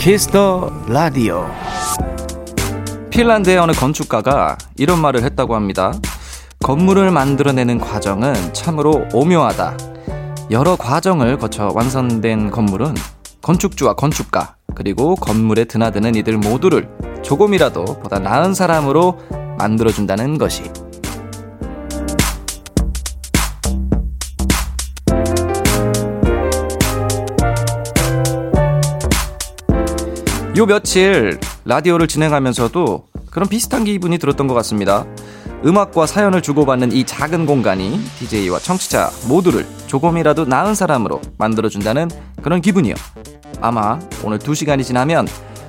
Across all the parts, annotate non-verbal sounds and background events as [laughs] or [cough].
Kiss the Radio 핀란드의 어느 건축가가 이런 말을 했다고 합니다. 건물을 만들어내는 과정은 참으로 오묘하다. 여러 과정을 거쳐 완성된 건물은 건축주와 건축가, 그리고 건물에 드나드는 이들 모두를 조금이라도 보다 나은 사람으로 만들어준다는 것이 요 며칠 라디오를 진행하면서도 그런 비슷한 기분이 들었던 것 같습니다. 음악과 사연을 주고받는 이 작은 공간이 DJ와 청취자 모두를 조금이라도 나은 사람으로 만들어준다는 그런 기분이요. 아마 오늘 2시간이 지나면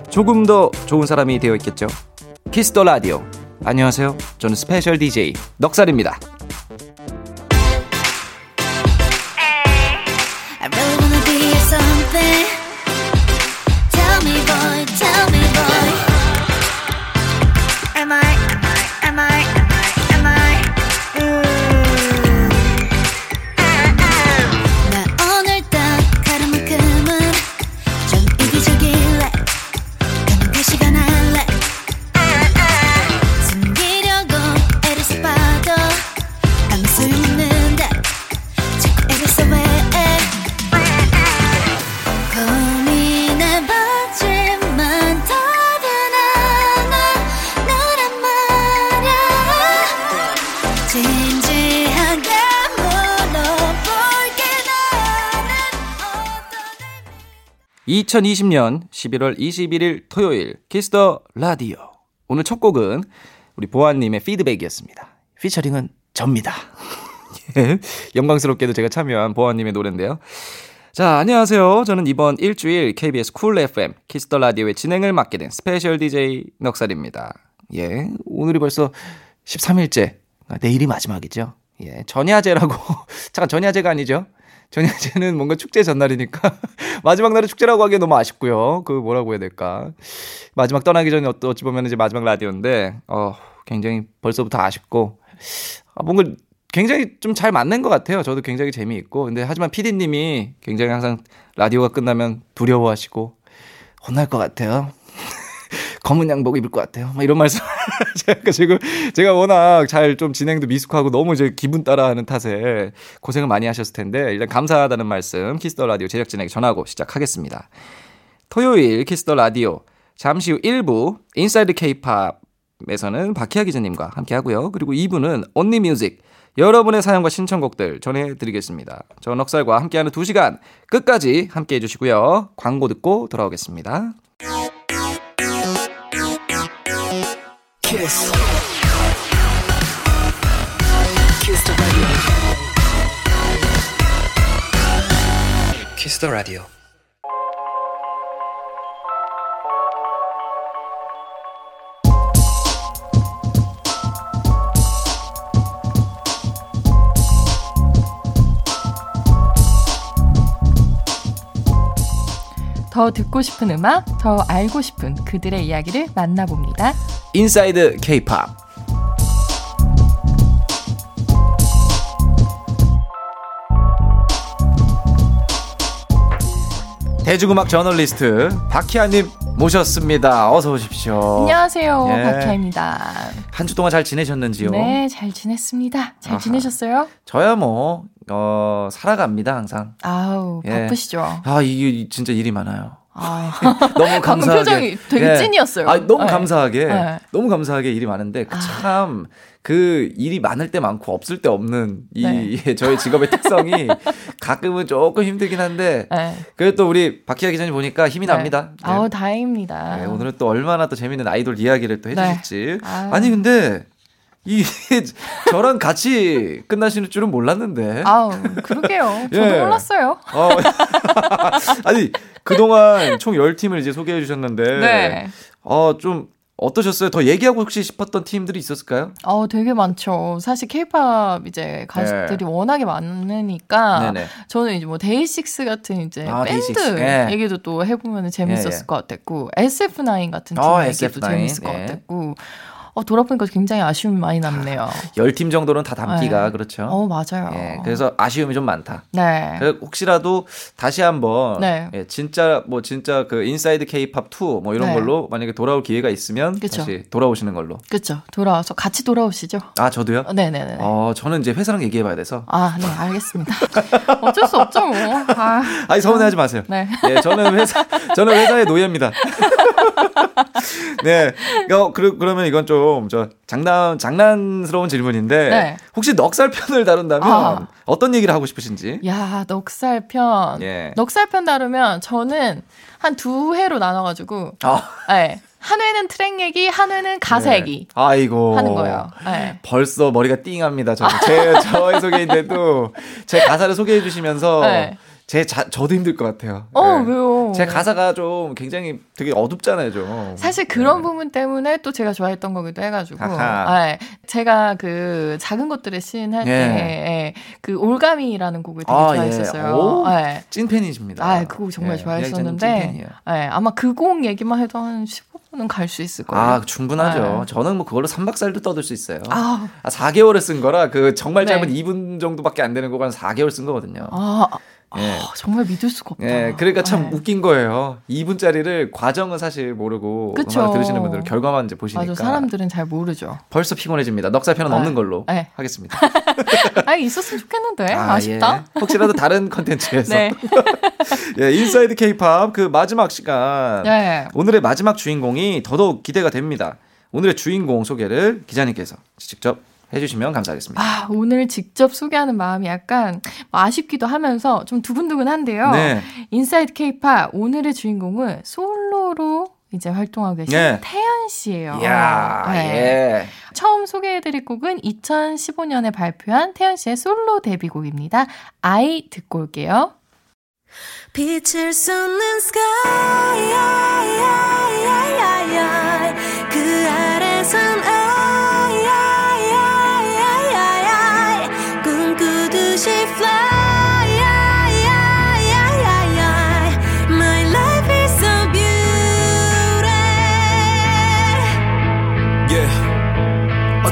조금 더 좋은 사람이 되어 있겠죠. Kiss the Radio. 안녕하세요. 저는 스페셜 DJ 넉살입니다. 2020년 11월 21일 토요일 키스 더 라디오 오늘 첫 곡은 우리 보아님의 피드백이었습니다. 피처링은 접니다. [laughs] 예, 영광스럽게도 제가 참여한 보아님의 노래인데요. 자, 안녕하세요. 저는 이번 일주일 KBS 쿨 FM 키스 더 라디오의 진행을 맡게 된 special DJ 넉살입니다. 예, 오늘이 벌써 13일째 아, 내일이 마지막이죠. 예, 전야제라고. [laughs] 잠깐 전야제가 아니죠. 전야제는 뭔가 축제 전날이니까 [laughs] 마지막 날에 축제라고 하기에 너무 아쉽고요. 그 뭐라고 해야 될까? 마지막 떠나기 전에 어찌 보면 이제 마지막 라디오인데 어, 굉장히 벌써부터 아쉽고 아, 뭔가 굉장히 좀 잘 맞는 것 같아요. 저도 굉장히 재미있고. 근데 하지만 피디님이 굉장히 항상 라디오가 끝나면 두려워하시고 혼날 것 같아요. 검은 양복 입을 것 같아요. 막 이런 말씀. [laughs] 제가 지금 제가 워낙 잘 좀 진행도 미숙하고 너무 이제 기분 따라 하는 탓에 고생을 많이 하셨을 텐데 일단 감사하다는 말씀 키스 더 라디오 제작진에게 전하고 시작하겠습니다. 토요일 키스 더 라디오 잠시 후 1부 인사이드 케이팝에서는 박희아 기자님과 함께 하고요. 그리고 2부는 only music 여러분의 사연과 신청곡들 전해드리겠습니다. 저 넉살과 함께하는 2시간 끝까지 함께 해 주시고요. 광고 듣고 돌아오겠습니다. 키스. 더 라디 더 듣고 싶은 음악, 더 알고 싶은 그들의 이야기를 만나봅니다. 인사이드 K-팝. 대중음악 저널리스트 박희아님 모셨습니다. 어서 오십시오. 안녕하세요. 예. 박희아입니다. 한 주 동안 잘 지내셨는지요? 네, 잘 지냈습니다. 잘 아하. 지내셨어요? 저야 뭐, 어, 살아갑니다, 항상. 아우, 예. 바쁘시죠? 아, 이게 진짜 일이 많아요. 아, [laughs] 너무 감사하게. 표정이 되게 네. 찐이었어요. 아, 너무 네. 감사하게. 네. 너무 감사하게 일이 많은데 그 아. 참. 그 일이 많을 때 많고 없을 때 없는 이 네. [laughs] 저의 직업의 특성이 가끔은 조금 힘들긴 한데 네. 그래도 또 우리 박희아 기자님 보니까 힘이 네. 납니다. 네. 아우 다행입니다. 네, 오늘은 또 얼마나 또 재밌는 아이돌 이야기를 또 해주실지. 아. 아니 근데 이게 [laughs] 저랑 같이 끝나시는 줄은 몰랐는데. 아우, 그러게요. 저도 예. 몰랐어요. 어, [laughs] 아니, 그동안 총 10팀을 이제 소개해 주셨는데. 네. 어, 좀 어떠셨어요? 더 얘기하고 혹시 싶었던 팀들이 있었을까요? 어, 되게 많죠. 사실 케이팝 이제 가수들이 네. 워낙에 많으니까 네네. 저는 이제 뭐 데이식스 같은 이제 아, 밴드 네. 얘기도 또 해보면 재밌었을 네. 것 같았고 SF9 같은 팀 어, 얘기도 SF9. 재밌을 것 같았고 어, 돌아보니까 굉장히 아쉬움이 많이 남네요. [laughs] 10팀 정도는 다 담기가 네. 그렇죠. 어, 맞아요. 예, 그래서 아쉬움이 좀 많다. 네. 혹시라도 다시 한번 네. 예, 진짜 뭐 진짜 그 인사이드 케이팝 2 뭐 이런 네. 걸로 만약에 돌아올 기회가 있으면 그쵸. 다시 돌아오시는 걸로. 그렇죠. 돌아와서 같이 돌아오시죠. 아, 저도요? 네, 네, 네. 어, 저는 이제 회사랑 얘기해 봐야 돼서. 아, 네, 알겠습니다. [laughs] 어쩔 수 없죠, 뭐. 아. 아니, 서운해하지 마세요. 네. 예, 저는 회사 저는 회사의 노예입니다. [laughs] 네. 어, 그러, 그러면 이건 좀, 저, 장난, 장난스러운 질문인데. 네. 혹시 넉살 편을 다룬다면 아. 어떤 얘기를 하고 싶으신지? 야, 넉살 편. 예. 넉살 편 다루면 저는 한 두 회로 나눠가지고. 아. 네. 한 회는 트랙 얘기, 한 회는 가사 네. 얘기. 아이고. 하는 거예요. 네. 벌써 머리가 띵합니다. 저, 제, 저의 소개인데도 제 가사를 소개해 주시면서. 네. 제 자, 저도 힘들 것 같아요. 어, 네. 왜요? 제 가사가 좀 굉장히 되게 어둡잖아요, 좀. 사실 그런 네. 부분 때문에 또 제가 좋아했던 거기도 해가지고. 네. 제가 그 작은 것들의 씬 할때 네. 그 올가미라는 곡을 되게 아, 예. 좋아했었어요. 예. 네. 찐팬이십니다. 아, 그 곡 정말 예. 좋아했었는데. 네. 아마 그 곡 얘기만 해도 한 15분은 갈 수 있을 거예요. 아, 충분하죠. 네. 저는 뭐 그걸로 3박 4일도 떠들 수 있어요. 아, 아 4개월을 쓴 거라 그 정말 짧은 2분 정도밖에 안 되는 한 4개월 쓴 거거든요. 아, 예. 아, 정말 믿을 수가 없다. 예, 그러니까 참 네. 웃긴 거예요. 2분짜리를 과정은 사실 모르고 음악을 들으시는 분들은 결과만 이제 보시니까. 맞아, 사람들은 잘 모르죠. 벌써 피곤해집니다. 넉살편은 네. 없는 걸로 네. 하겠습니다. [laughs] 아, 있었으면 좋겠는데. 아쉽다 예. 혹시라도 다른 컨텐츠에서. 네. [laughs] 예, 인사이드 케이팝 그 마지막 시간. 네. 오늘의 마지막 주인공이 더더욱 기대가 됩니다. 오늘의 주인공 소개를 기자님께서 직접 해주시면 감사하겠습니다. 아, 오늘 직접 소개하는 마음이 약간 뭐 아쉽기도 하면서 좀 두근두근한데요. 네. 인사이드 케이팝 오늘의 주인공은 솔로로 이제 활동하고 계신 네. 태연 씨예요. 야, 네. 예. 처음 소개해드릴 곡은 2015년에 발표한 태연 씨의 솔로 데뷔곡입니다. I 듣고 올게요. 빛을 쏟는 sky 그 아래선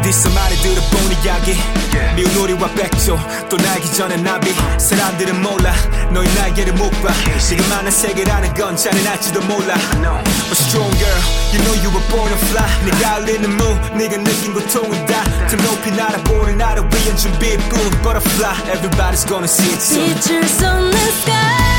어디서 많이 들어본 이야기. 미운 우리와 백조 또 날기 전에 나비. 사람들은 몰라. 너희 날개를 못봐. 지금 많은 세계라는 건 잔인할지도 몰라. A strong girl. You know you were born to fly. 네가 흘린 눈물 네가 느낀 고통은 다 더 높이 날아오를 날을 위한 준비일 뿐. Butterfly. Everybody's gonna see it soon. 빛을 쏟는 sky.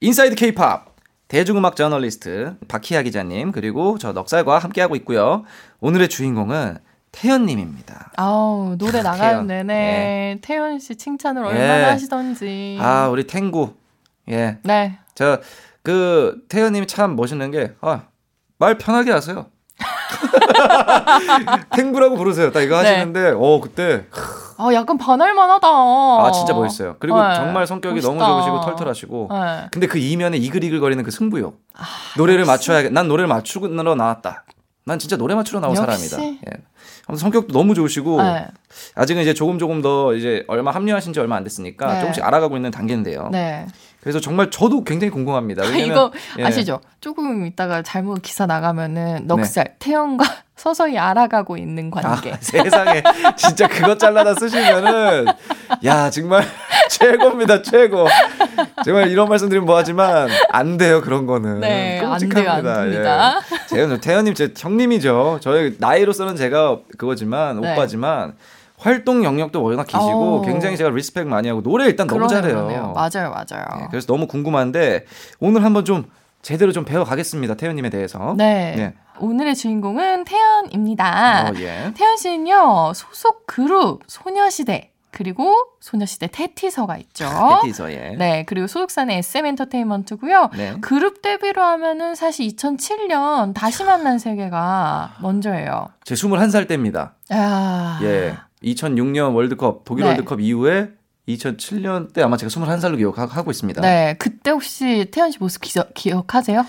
인사이드 케이팝 대중음악 저널리스트 박희아 기자님 그리고 저 넉살과 함께하고 있고요. 오늘의 주인공은 태연님입니다. 아우 노래 나가는 내내 네. 태연 씨 칭찬을 예. 얼마나 하시던지. 아 우리 탱구 예. 네. 저 그 태연님이 참 멋있는 게 아, 말 편하게 하세요. [laughs] 탱구라고 부르세요. 딱 이거 네. 하시는데 어 그때 아, 약간 반할만하다. 아, 진짜 멋있어요. 그리고 네. 정말 성격이 멋있다. 너무 좋으시고 털털하시고. 네. 근데 그 이면에 이글이글거리는 그 승부욕. 아, 노래를 맞춰야 난 노래를 맞추고 나왔다. 난 진짜 노래 맞추러 나온 역시? 사람이다. 예. 성격도 너무 좋으시고 네. 아직은 이제 조금 조금 더 이제 얼마 합류하신 지 얼마 안 됐으니까 네. 조금씩 알아가고 있는 단계인데요. 네. 그래서 정말 저도 굉장히 궁금합니다. 왜냐면, 이거 예. 아시죠? 조금 있다가 잘못 기사 나가면은 넉살 네. 태연과 [laughs] 서서히 알아가고 있는 관계. 아, 세상에 진짜 그것 잘라다 쓰시면은 야 정말 [laughs] 최고입니다 최고. 정말 이런 말씀드리면 뭐하지만 안 돼요 그런 거는. 네, 끔찍합니다. 안 돼요, 안 됩니다. 예. 제가 태연님 제 형님이죠. 저희 나이로서는 제가 그거지만 네. 오빠지만. 활동 영역도 워낙 기시고 오. 굉장히 제가 respect 많이 하고 노래 일단 너무 잘해요. 그러네요. 맞아요, 맞아요. 네, 그래서 너무 궁금한데 오늘 한번 좀 제대로 좀 배워가겠습니다. 태연님에 대해서. 네. 네. 오늘의 주인공은 태연입니다. 어, 예. 태연 씨는요 소속 그룹 소녀시대 그리고 소녀시대 태티서가 있죠. 태티서, 예. 네, 그리고 소속사는 SM 엔터테인먼트고요. 네. 그룹 데뷔로 하면은 사실 2007년 다시 만난 세계가 먼저예요. 제 21살 때입니다. 아. 예. 2006년 월드컵 독일 네. 월드컵 이후에 2007년 때 아마 제가 21살로 기억하고 있습니다. 네, 그때 혹시 태연 씨 모습 기억, 기억하세요?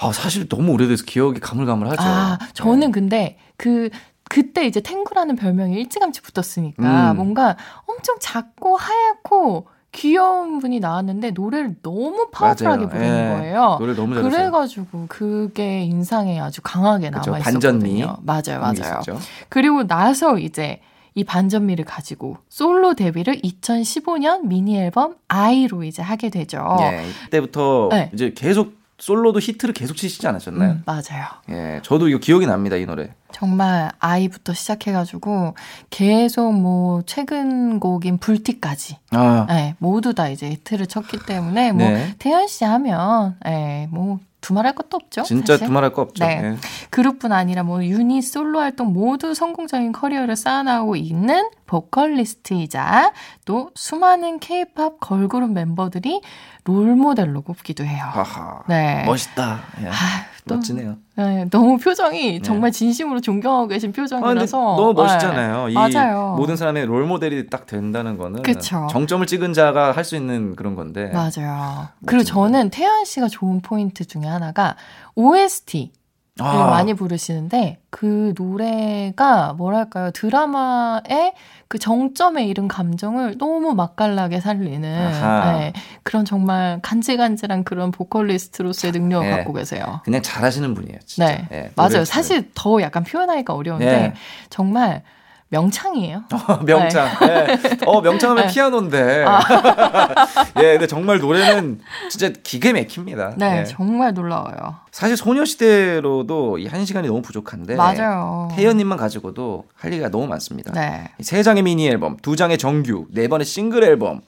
아, 사실 너무 오래돼서 기억이 가물가물하죠. 아, 저는 네. 근데 그 그때 이제 탱구라는 별명이 일찌감치 붙었으니까 음. 뭔가 엄청 작고 하얗고 귀여운 분이 나왔는데 노래를 너무 파워풀하게 맞아요. 부르는 예. 거예요. 노래 너무 잘했어요. 그래가지고 그게 인상에 아주 강하게 남아 반전미. 있었거든요. 맞아요, 맞아요. 있었죠. 그리고 나서 이제 이 반전미를 가지고 솔로 데뷔를 2015년 미니 앨범 아이로 이제 하게 되죠. 예, 이때부터 네. 이제 계속 솔로도 히트를 계속 치시지 않으셨나요? 음, 맞아요. 예, 저도 이거 기억이 납니다 이 노래. 정말 아이부터 시작해가지고 계속 뭐 최근 곡인 불티까지 아, 네, 모두 다 이제 히트를 쳤기 때문에 뭐 네. 태연 씨 하면 예, 뭐 두말할 것도 없죠. 진짜 사실. 두말할 거 없죠. 네. 예. 그룹뿐 아니라 뭐 유닛 솔로 활동 모두 성공적인 커리어를 쌓아나가고 있는 보컬리스트이자 또 수많은 케이팝 걸그룹 멤버들이 롤모델로 꼽기도 해요. 하하. 네. 멋있다. 예. 아, 또 멋지네요. 네, 너무 표정이 정말 진심으로 존경하고 계신 아, 표정이라서 너무 멋있잖아요. 네, 이 맞아요. 모든 사람의 롤 모델이 딱 된다는 거는 그쵸. 정점을 찍은 자가 할 수 있는 그런 건데. 맞아요. 그리고 저는 태연 씨가 좋은 포인트 중에 하나가 OST 를 많이 부르시는데 그 노래가 뭐랄까요 드라마의 그 정점에 이른 감정을 너무 맛깔나게 살리는. 네, 그런 정말 간질간질한 그런 보컬리스트로서의 능력을 네. 갖고 계세요. 그냥 잘하시는 분이에요. 진짜. 네, 예, 맞아요. 사실 더 약간 표현하기가 어려운데 네. 정말 명창이에요. [laughs] 어, 명창. 예. 어, 명창하면 네. 피아노인데. 아. [laughs] 예, 근데 정말 노래는 진짜 기가 막힙니다. 네, 예. 정말 놀라워요. 사실 소녀시대로도 이 한 시간이 너무 부족한데. 맞아요. 태연님만 가지고도 할 얘기가 너무 많습니다. 네. 세 장의 미니 앨범, 두 장의 정규, 네 번의 싱글 앨범.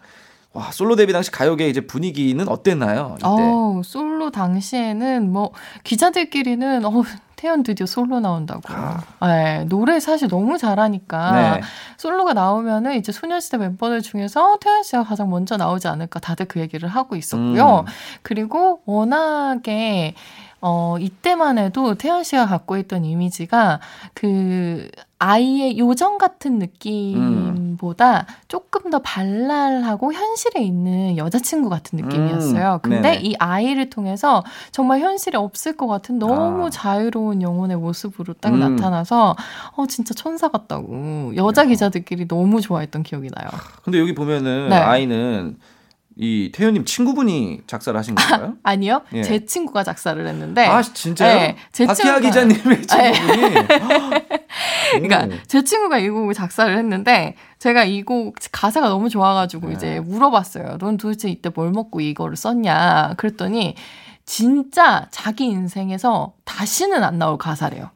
와, 솔로 데뷔 당시 가요계 이제 분위기는 어땠나요? 이때. 어, 솔로 당시에는 뭐 기자들끼리는 어 태연 드디어 솔로 나온다고. 네, 노래 사실 너무 잘하니까 아. 네. 솔로가 나오면은 이제 소녀시대 멤버들 중에서 태연 씨가 가장 먼저 나오지 않을까 다들 그 얘기를 하고 있었고요. 음. 그리고 워낙에 어 이때만 해도 태연 씨가 갖고 있던 이미지가 그 아이의 요정 같은 느낌보다 조금 더 발랄하고 현실에 있는 여자친구 같은 느낌이었어요. 음, 근데 네네. 이 아이를 통해서 정말 현실에 없을 것 같은 너무 아. 자유로운 영혼의 모습으로 딱 음. 나타나서 어 진짜 천사 같다고 여자 기자들끼리 너무 좋아했던 기억이 나요. 근데 여기 보면은 네. 아이는 이 태연님 친구분이 작사를 하신 건가요? 아니요, 예. 제 친구가 작사를 했는데 아 진짜요? 네, 제 박희아 친구가- 기자님의 친구분이. [laughs] 그러니까 오. 제 친구가 이 곡을 작사를 했는데 제가 이 곡 가사가 너무 좋아가지고 네. 이제 물어봤어요. 넌 도대체 이때 뭘 먹고 이거를 썼냐? 그랬더니 진짜 자기 인생에서 다시는 안 나올 가사래요.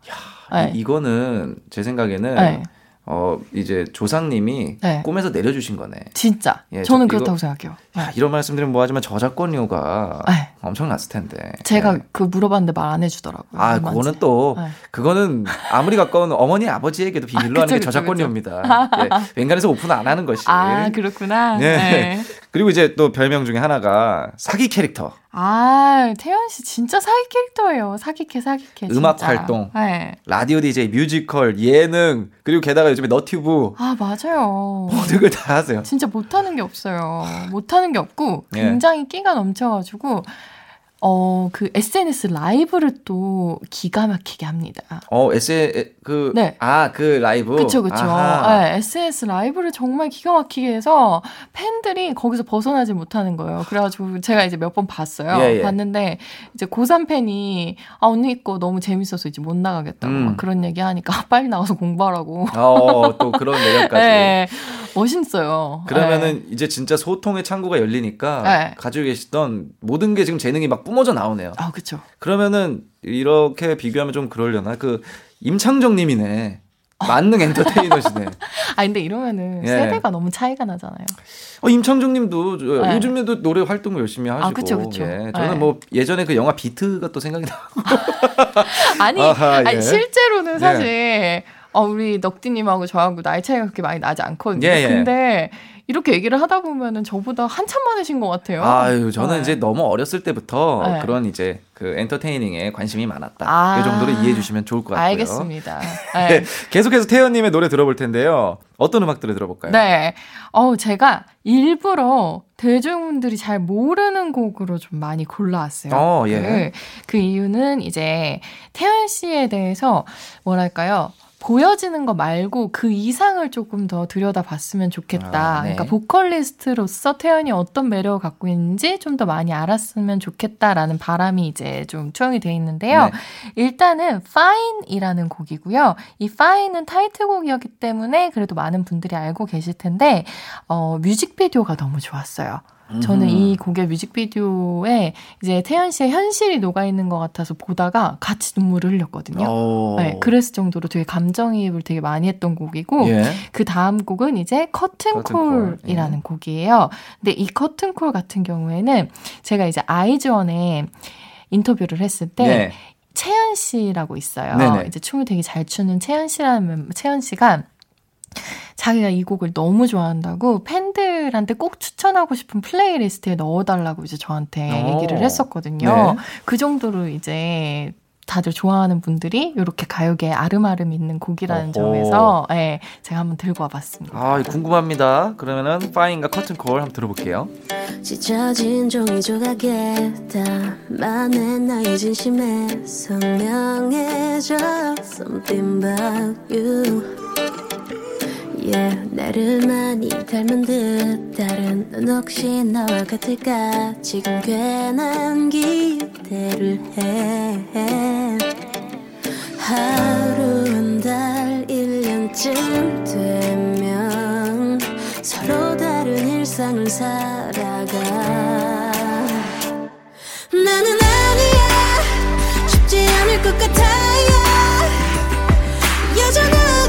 네. 이, 이거는 제 생각에는 네. 어 이제 조상님이 네. 꿈에서 내려주신 거네. 진짜 예, 저는 저- 이거- 그렇다고 생각해요. 야, 이런 말씀드리면 뭐하지만 저작권료가 네. 엄청났을 텐데. 제가 네. 그 물어봤는데 말 안 해주더라고요. 아, 얼마인지. 그거는 또 네. 그거는 아무리 가까운 어머니 아버지에게도 비밀로 그쵸, 하는 게 그쵸, 저작권료입니다. 예, 웬간해서 오픈 안 하는 것이. 아 그렇구나. 네. 네. 그리고 이제 또 별명 중에 하나가 사기 캐릭터. 아 태연 씨 진짜 사기 캐릭터예요. 사기캐 사기캐. 음악 진짜. 활동. 네. 라디오 DJ, 뮤지컬, 예능, 그리고 게다가 요즘에 너튜브 아 맞아요. 모든 걸 다 하세요. 진짜 못하는 게 없어요. 못하는 게 없고 예. 굉장히 끼가 넘쳐가지고 어 그 SNS 라이브를 또 기가 막히게 합니다. 어, 에세 그 네. 아, 그 라이브. 그쵸, 그쵸. 네, SNS 라이브를 정말 기가 막히게 해서 팬들이 거기서 벗어나지 못하는 거예요. 그래가지고 제가 이제 몇 번 봤어요. 예, 예. 봤는데 이제 고3 팬이 아, 언니 거 너무 재밌어서 이제 못 나가겠다고 음. 막 그런 얘기 하니까 [laughs] 빨리 나가서 공부하라고. 어, 또 그런 매력까지. 네, 멋있어요. 그러면은 이제 진짜 소통의 창구가 열리니까 네. 가지고 계시던 모든 게 지금 재능이 막 뿜어져 나오네요. 아, 그쵸. 그러면은 이렇게 비교하면 좀 그러려나? 그 임창정 님이네. 만능 엔터테이너시네. [laughs] 아 근데 이러면은 예. 세대가 너무 차이가 나잖아요. 어, 임창정 님도 저- 네. 요즘에도 노래 활동을 열심히 하시고. 아, 그쵸, 그쵸. 예, 저는 네. 뭐 예전에 그 영화 비트가 또 생각이 나. [laughs] 아니, 아하, 예. 아니 실제로는 사실 어, 우리 넉디님하고 저하고 나이 차이가 그렇게 많이 나지 않거든요. 예, 예. 근데 이렇게 얘기를 하다 보면은 저보다 한참 많으신 것 같아요. 아유, 저는 네. 이제 너무 어렸을 때부터 네. 그런 이제 그 엔터테이닝에 관심이 많았다. 아. 이 정도로 이해해 주시면 좋을 것 같고요. 알겠습니다. [laughs] 네, 네. 계속해서 태연님의 노래 들어볼 텐데요. 어떤 음악들을 들어볼까요? 네. 어, 제가 일부러 대중분들이 잘 모르는 곡으로 좀 많이 골라왔어요. 어, 예. 그, 그 이유는 이제 태연 씨에 대해서 뭐랄까요. 보여지는 거 말고 그 이상을 조금 더 들여다봤으면 좋겠다. 아, 네. 그러니까 보컬리스트로서 태연이 어떤 매력을 갖고 있는지 좀 더 많이 알았으면 좋겠다라는 바람이 이제 좀 투영이 돼 있는데요. 네. 일단은 Fine이라는 곡이고요. 이 Fine은 타이틀곡이었기 때문에 그래도 많은 분들이 알고 계실 텐데 어, 뮤직비디오가 너무 좋았어요. 저는 이 곡의 뮤직비디오에 이제 태연 씨의 현실이 녹아 있는 것 같아서 보다가 같이 눈물을 흘렸거든요. 오. 네, 그랬을 정도로 되게 감정이입을 되게 많이 했던 곡이고 예. 그 다음 곡은 이제 커튼콜이라는 예. 곡이에요. 근데 이 커튼콜 같은 경우에는 제가 이제 아이즈원에 인터뷰를 했을 때 네. 채연 씨라고 있어요. 네네. 이제 춤을 되게 잘 추는 채연 씨라는 채연 씨가 자기가 이 곡을 너무 좋아한다고 팬들한테 꼭 추천하고 싶은 playlist에 넣어달라고 이제 저한테 오. 얘기를 했었거든요. 네. 그 정도로 이제 다들 좋아하는 분들이 이렇게 가요계에 알음알음 있는 곡이라는 어허. 점에서 예, 제가 한번 들고 와봤습니다. 아, 궁금합니다. 그러면은 Fine과 커튼콜 한번 들어볼게요. 찢어진 종이 조각에 담아내 나의 진심에 선명해져 Something about you Yeah, 나를 많이 닮은 듯 다른 넌 혹시 나와 같을까? 지금 괜한 기대를 해. 하루 한 달 1년쯤 되면 서로 다른 일상을 살아가. 나는 아니야. 쉽지 않을 것 같아요. 여전하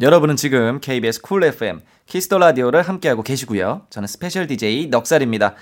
여러분은 지금 KBS 쿨 FM 키스 더 라디오를 함께하고 계시고요. 저는 special DJ 넉살입니다.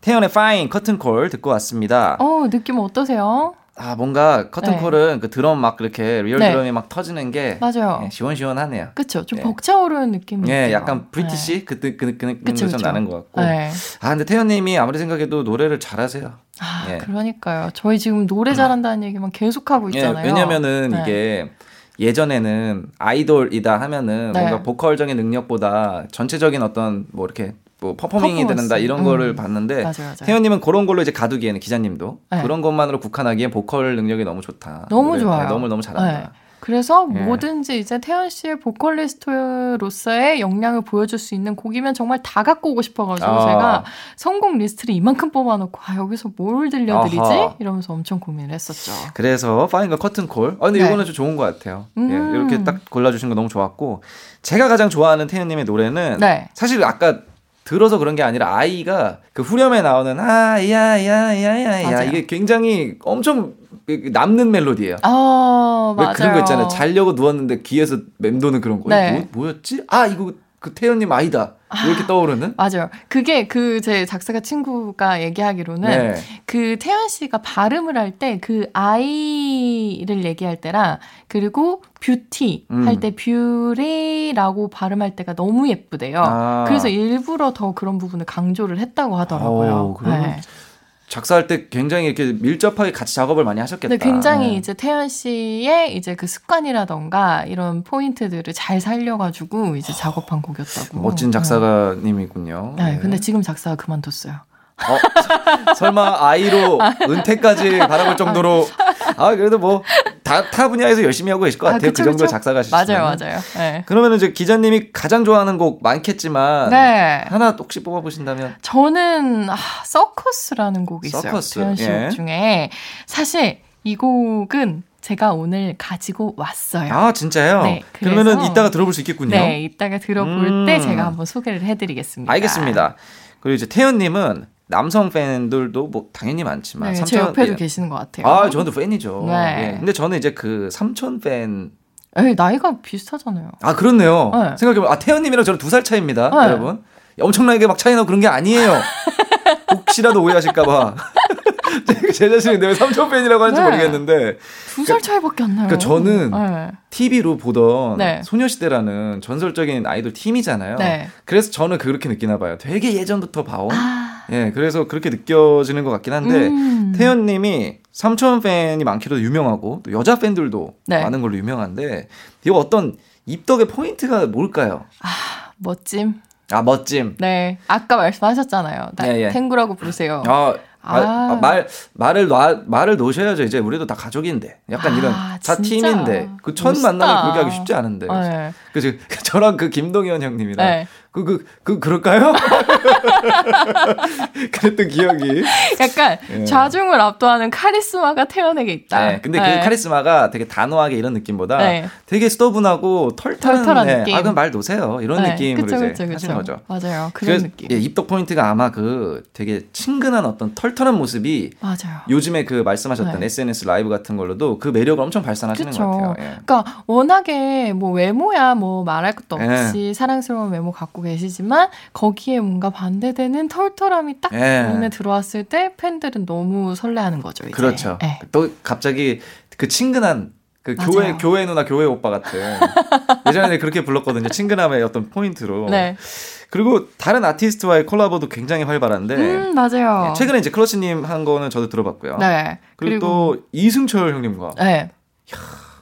태연의 Fine 커튼콜 듣고 왔습니다. 어, 느낌 어떠세요? 아 뭔가 커튼콜은 그 드럼 막 이렇게 real 네. 드럼이 막 터지는 게 맞아요. 예, 시원시원하네요. 그쵸? 좀 예. 벅차오르는 느낌이 예. 약간 British 그, 그, 그, 그 그쵸, 좀. 나는 것 같고. 네. 아 근데 태연님이 아무리 생각해도 노래를 잘하세요. 아, 예. 그러니까요. 저희 지금 노래 잘한다는 얘기만 계속 하고 예, 있잖아요. 왜냐면은 네. 이게 예전에는 아이돌이다 하면은 네. 뭔가 보컬적인 능력보다 전체적인 어떤 뭐 이렇게 뭐 performing이. 된다 이런 음. 거를 봤는데 맞아요, 맞아요. 태연님은 그런 걸로 이제 가두기에는 기자님도 네. 그런 것만으로 국한하기엔 보컬 능력이 너무 좋다. 너무 좋아요. 네, 너무 너무 잘한다. 네. 그래서 예. 뭐든지 이제 태연 씨의 보컬리스트로서의 역량을 보여줄 수 있는 곡이면 정말 다 갖고 오고 싶어가지고 아. 제가 선곡 리스트를 이만큼 뽑아놓고 아 여기서 뭘 들려드리지? 아하. 이러면서 엄청 고민을 했었죠. 그래서 파인과 커튼콜. 아 근데 네. 이거는 좀 좋은 것 같아요. 음. 예, 이렇게 딱 골라주신 거 너무 좋았고 제가 가장 좋아하는 태연님의 노래는 네. 사실 아까 들어서 그런 게 아니라 아이가 그 후렴에 나오는 아야야야야야. 이게 굉장히 엄청 그 남는 멜로디예요. 아 왜 맞아요. 그런 거 있잖아요. 자려고 누웠는데 귀에서 맴도는 그런 거. 네. 뭐, 뭐였지? 아 이거 그 태연님 아이다. 이렇게 떠오르는. 맞아요. 그게 그 제 작사가 친구가 얘기하기로는 네. 그 태연 씨가 발음을 할 때 그 아이를 얘기할 때랑 그리고 뷰티 음. 할때 뷰리라고 발음할 때가 너무 예쁘대요. 아. 그래서 일부러 더 그런 부분을 강조를 했다고 하더라고요. 오, 그러면 작사할 때 굉장히 이렇게 밀접하게 같이 작업을 많이 하셨겠다. 근데 굉장히 네. 이제 태연 씨의 이제 그 습관이라던가 이런 포인트들을 잘 살려가지고 이제 작업한 곡이었다고. 멋진 작사가님이군요. 네. 네, 네. 근데 지금 작사가 그만뒀어요. 어, 설마 아이로 [laughs] 은퇴까지 바라볼 정도로 아 그래도 뭐 다 타 분야에서 열심히 하고 계실 것 같아요. 그쵸, 그 정도 그쵸. 작사가시면 맞아요, 맞아요. 네. 그러면 이제 기자님이 가장 좋아하는 곡 많겠지만 네. 하나 혹시 뽑아보신다면 저는 아, 서커스라는 곡이 있어요. 서커스, 태연 씨곡 예. 중에 사실 이 곡은 제가 오늘 가지고 왔어요. 아 진짜요? 네, 그러면은 이따가 들어볼 수 있겠군요. 네, 이따가 들어볼 음. 때 제가 한번 소개를 해드리겠습니다. 알겠습니다. 그리고 이제 태연님은 남성 팬들도 뭐 당연히 많지만 네, 제 삼촌- 옆에도 예. 계시는 것 같아요. 아 저도 팬이죠. 네. 예. 근데 저는 이제 그 삼촌 팬. 에이, 나이가 비슷하잖아요. 아 그렇네요. 네. 생각해보면 아 태연님이랑 저는 두살 차이입니다, 네. 여러분. 엄청나게 막 차이 나고 그런 게 아니에요. [laughs] 혹시라도 오해하실까봐. [laughs] 제 자신이 왜 삼촌 팬이라고 하는지 네. 모르겠는데 두 살 차이밖에 안 나요. 그러니까 저는 네. TV로 보던 네. 소녀시대라는 전설적인 아이돌 팀이잖아요. 네. 그래서 저는 그렇게 느끼나 봐요. 되게 예전부터 봐온 아, 예, 그래서 그렇게 느껴지는 것 같긴 한데 음. 태연님이 삼촌 팬이 많기로 유명하고 또 여자 팬들도 네. 많은 걸로 유명한데 이거 어떤 입덕의 포인트가 뭘까요? 멋짐. 아 멋짐. 네. 아까 말씀하셨잖아요. 나 예, 예. 탱구라고 부르세요. 아, 아, 아. 아, 말 말을 놔 말을 놓으셔야죠. 이제 우리도 다 가족인데 약간 아, 이런 다 진짜 팀인데 그 첫. 만남을 그렇게 하기 쉽지 않은데. 네. 그죠? [laughs] 저랑 그 김동현 형님이랑 네. 그 그 그 그럴까요? [laughs] 그랬던 기억이. 약간 예. 좌중을 압도하는 카리스마가 태연에게 있다. 네, 근데 네. 그 카리스마가 되게 단호하게 이런 느낌보다 네. 되게 스터분하고 털털한, 털털한 네, 느낌. 아, 그럼 말 놓으세요. 이런 네, 느낌으로 그쵸, 이제 그쵸, 그쵸. 하시는 거죠. 맞아요. 그런 느낌. 예, 입덕 포인트가 아마 그 되게 친근한 어떤 털털한 모습이 맞아요. 요즘에 그 말씀하셨던 네. SNS 라이브 같은 걸로도 그 매력을 엄청 발산하시는 것. 같아요. 예. 그러니까 워낙에 뭐 외모야 뭐 말할 것도 예. 없이 사랑스러운 외모 갖고 계시지만 거기에 뭔가 반대되는 털털함이 딱 예. 눈에 들어왔을 때 팬들은 너무 설레하는 거죠. 이제. 그렇죠. 예. 또 갑자기 그 친근한 그 맞아요. 교회 교회 누나 교회 오빠 같은 [laughs] 예전에 그렇게 불렀거든요. 친근함의 어떤 포인트로. 네. 그리고 다른 아티스트와의 콜라보도 굉장히 활발한데 음 맞아요. 예, 최근에 이제 클러치님 한 거는 저도 들어봤고요. 네. 그리고, 또 이승철 형님과 네.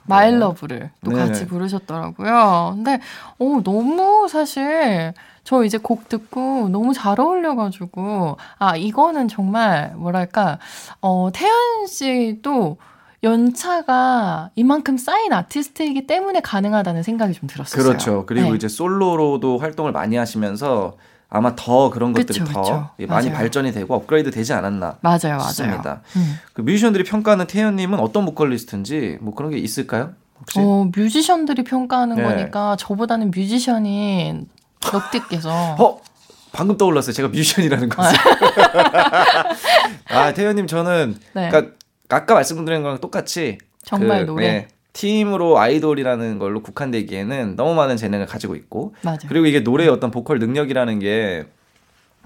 마일러브를 또 네. 같이 부르셨더라고요. 근데 어 너무 사실 저 이제 곡 듣고 너무 잘 어울려가지고 아 이거는 정말 뭐랄까 어 태연 씨도 연차가 이만큼 쌓인 아티스트이기 때문에 가능하다는 생각이 좀 들었어요. 그렇죠. 그리고 네. 이제 솔로로도 활동을 많이 하시면서 아마 더 그런 것들이 그쵸, 더 그쵸. 예, 많이 맞아요. 발전이 되고 업그레이드 되지 않았나 맞아요, 맞아요. 싶습니다. 음. 그 뮤지션들이 평가하는 태연님은 어떤 보컬리스트인지 뭐 그런 게 있을까요? 혹시? 어 뮤지션들이 평가하는 네. 거니까 저보다는 뮤지션인 넉디께서 [laughs] 어? 방금 떠올랐어요. 제가 뮤지션이라는 [laughs] 것을. 아, 태연님 저는 네. 그러니까 아까 말씀드린 거랑 똑같이 정말 그, 노래 예, 팀으로 아이돌이라는 걸로 국한되기에는 너무 많은 재능을 가지고 있고 맞아요. 그리고 이게 노래의 어떤 보컬 능력이라는 게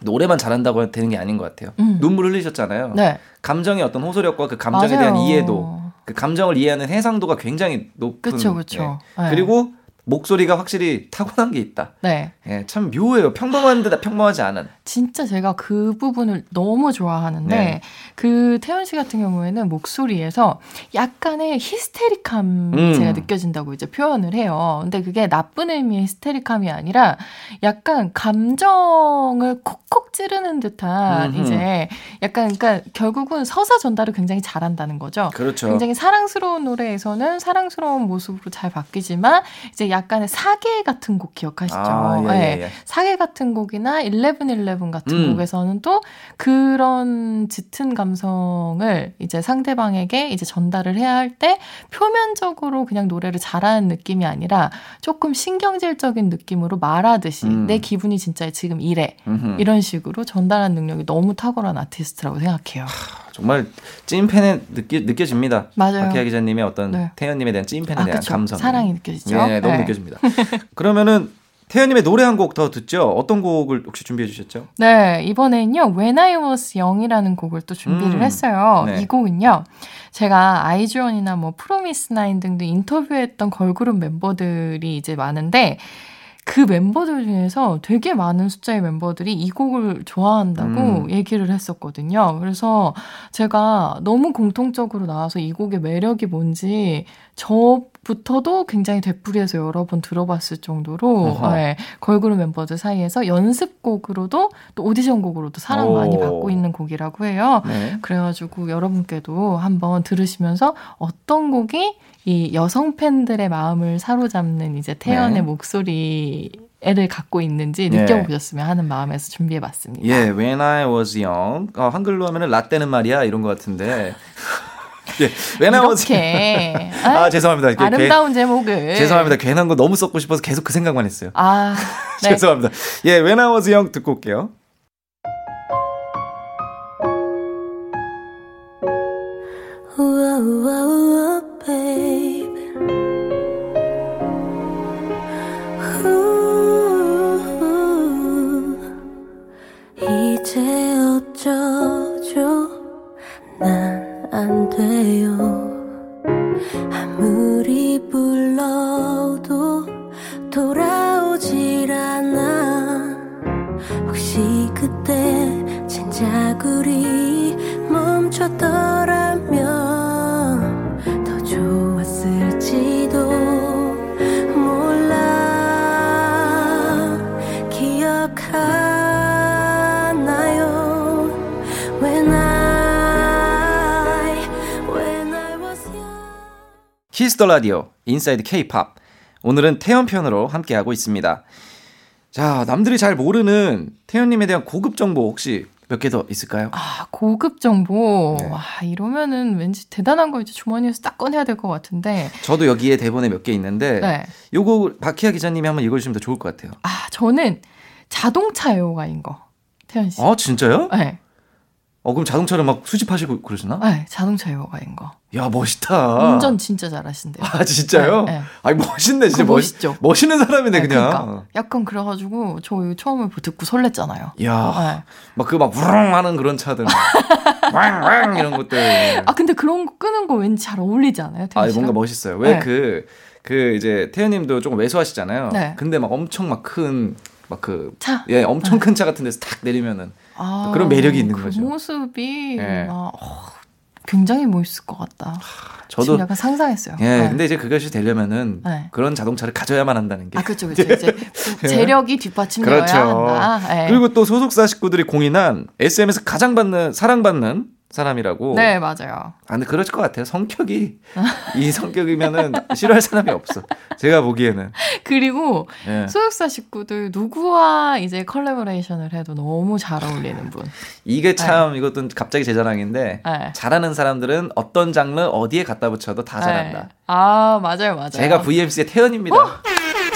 노래만 잘한다고 되는 게 아닌 것 같아요. 음. 눈물 흘리셨잖아요. 네. 감정의 어떤 호소력과 그 감정에 맞아요. 대한 이해도, 그 감정을 이해하는 해상도가 굉장히 높은. 그쵸. 예. 네. 그리고 목소리가 확실히 타고난 게 있다. 네. 예, 참 묘해요. 평범한 듯 평범하지 않은. 진짜 제가 그 부분을 너무 좋아하는데 네. 그 태연 씨 같은 경우에는 목소리에서 약간의 히스테릭함 음. 제가 느껴진다고 이제 표현을 해요. 근데 그게 나쁜 의미의 히스테릭함이 아니라 약간 감정을 콕콕 찌르는 듯한 음흠. 이제 약간 그러니까 결국은 서사 전달을 굉장히 잘한다는 거죠. 그렇죠. 굉장히 사랑스러운 노래에서는 사랑스러운 모습으로 잘 바뀌지만 이제 약간의 사계 같은 곡 기억하시죠? 아, 예, 네. 예, 예. 사계 같은 곡이나 1111 같은 음. 곡에서는 또 그런 짙은 감성을 이제 상대방에게 이제 전달을 해야 할 때 표면적으로 그냥 노래를 잘하는 느낌이 아니라 조금 신경질적인 느낌으로 말하듯이 음. 내 기분이 진짜 지금 이래 음흠. 이런 식으로 전달하는 능력이 너무 탁월한 아티스트라고 생각해요. 정말 찐팬에 느끼, 느껴집니다. 맞아요. 박희아 기자님의 어떤 네. 태연님에 대한 찐팬에 아, 대한 그쵸. 감성. 사랑이 느껴지죠. 네, 너무 네. 느껴집니다. [laughs] 그러면은 태연님의 노래 한 곡 더 듣죠. 어떤 곡을 혹시 준비해 주셨죠? 네, 이번에는요, When I Was Young이라는 곡을 또 준비를 음, 했어요. 네. 이 곡은요, 제가 아이즈원이나 뭐 프로미스 나인 등등 인터뷰했던 걸그룹 멤버들이 이제 많은데, 그 멤버들 중에서 되게 많은 숫자의 멤버들이 이 곡을 좋아한다고 음. 얘기를 했었거든요. 그래서 제가 너무 공통적으로 나와서 이 곡의 매력이 뭔지 저 부터도 굉장히 되풀이해서 여러 번 들어봤을 정도로. 네, 걸그룹 멤버들 사이에서 연습곡으로도 또 오디션 곡으로도 사랑 오. 많이 받고 있는 곡이라고 해요. 네. 그래가지고 여러분께도 한번 들으시면서 어떤 곡이 이 여성 팬들의 마음을 사로잡는 이제 태연의 네. 목소리를 갖고 있는지 네. 느껴보셨으면 하는 마음에서 준비해봤습니다. 예, When I Was Young. 어, 한글로 하면은 라떼는 말이야 이런 것 같은데. 예, When I Was 이렇게 아, 아, 죄송합니다. 아름다운 제목을 괜- 죄송합니다. 괜한 거 너무 썼고 싶어서 계속 그 생각만 했어요. 아, [laughs] 네. 죄송합니다. 예, When I Was Young 듣고 올게요. Whoa, whoa, 안돼 Kiss the Radio Inside K-pop 오늘은 태연 편으로 함께하고 있습니다. 자 남들이 잘 모르는 태연님에 대한 고급 정보 혹시 몇 개 더 있을까요? 아, 고급 정보. 네. 와, 이러면은 왠지 대단한 거 이제 주머니에서 딱 꺼내야 될 것 같은데. 저도 여기에 대본에 몇 개 있는데 네. 요거 박희아 기자님이 한번 읽어주시면 더 좋을 것 같아요. 아, 저는 자동차 애호가인 거. 태연 씨. 아 진짜요? 네. 어 그럼 자동차를 막 수집하시고 그러시나? 네, 자동차 애호가인 거. 야 멋있다. 운전 진짜 잘하신대요. 아 진짜요? 네, 네. 아니 멋있네 진짜 멋- 멋있죠? 멋있는 사람이네 네, 그냥. 그러니까. 약간 그래가지고 저 처음에 듣고 설렜잖아요. 야, 네. 막그막 우렁 하는 그런 차들, 왕왕 [laughs] 이런 것들. 아 근데 그런 거 끄는 거 왠지 잘 어울리지 않아요? 아? 뭔가 멋있어요. 왜 네. 그, 그 이제 태연님도 조금 왜소하시잖아요. 네. 근데 막 엄청 막 큰, 막 그, 차? 예, 엄청 큰 차 같은 데서 탁 내리면은 아, 그런 매력이 있는 그 거죠. 모습이 네. 아, 어, 굉장히 멋있을 것 같다. 저도, 약간 상상했어요. 예, 네. 근데 이제 그것이 되려면은 네. 그런 자동차를 가져야만 한다는 게. 아 그렇죠, 그렇죠. 이제 [laughs] 재력이 뒷받침되어야 예. 그렇죠. 한다. 네. 그리고 또 소속사 식구들이 공인한 SM에서 가장 받는, 사랑받는 사람이라고. 네 맞아요. 아, 근데 그럴 것 같아요. 성격이, 이 성격이면은 [laughs] 싫어할 사람이 없어. 제가 보기에는. 그리고 예. 소속사 식구들 누구와 이제 컬래버레이션을 해도 너무 잘 어울리는 분. 이게 참 이것도 갑자기 제 자랑인데 네. 잘하는 사람들은 어떤 장르 어디에 갖다 붙여도 다 잘한다. 네. 아 맞아요, 맞아요. 제가 VMC의 태연입니다. [laughs]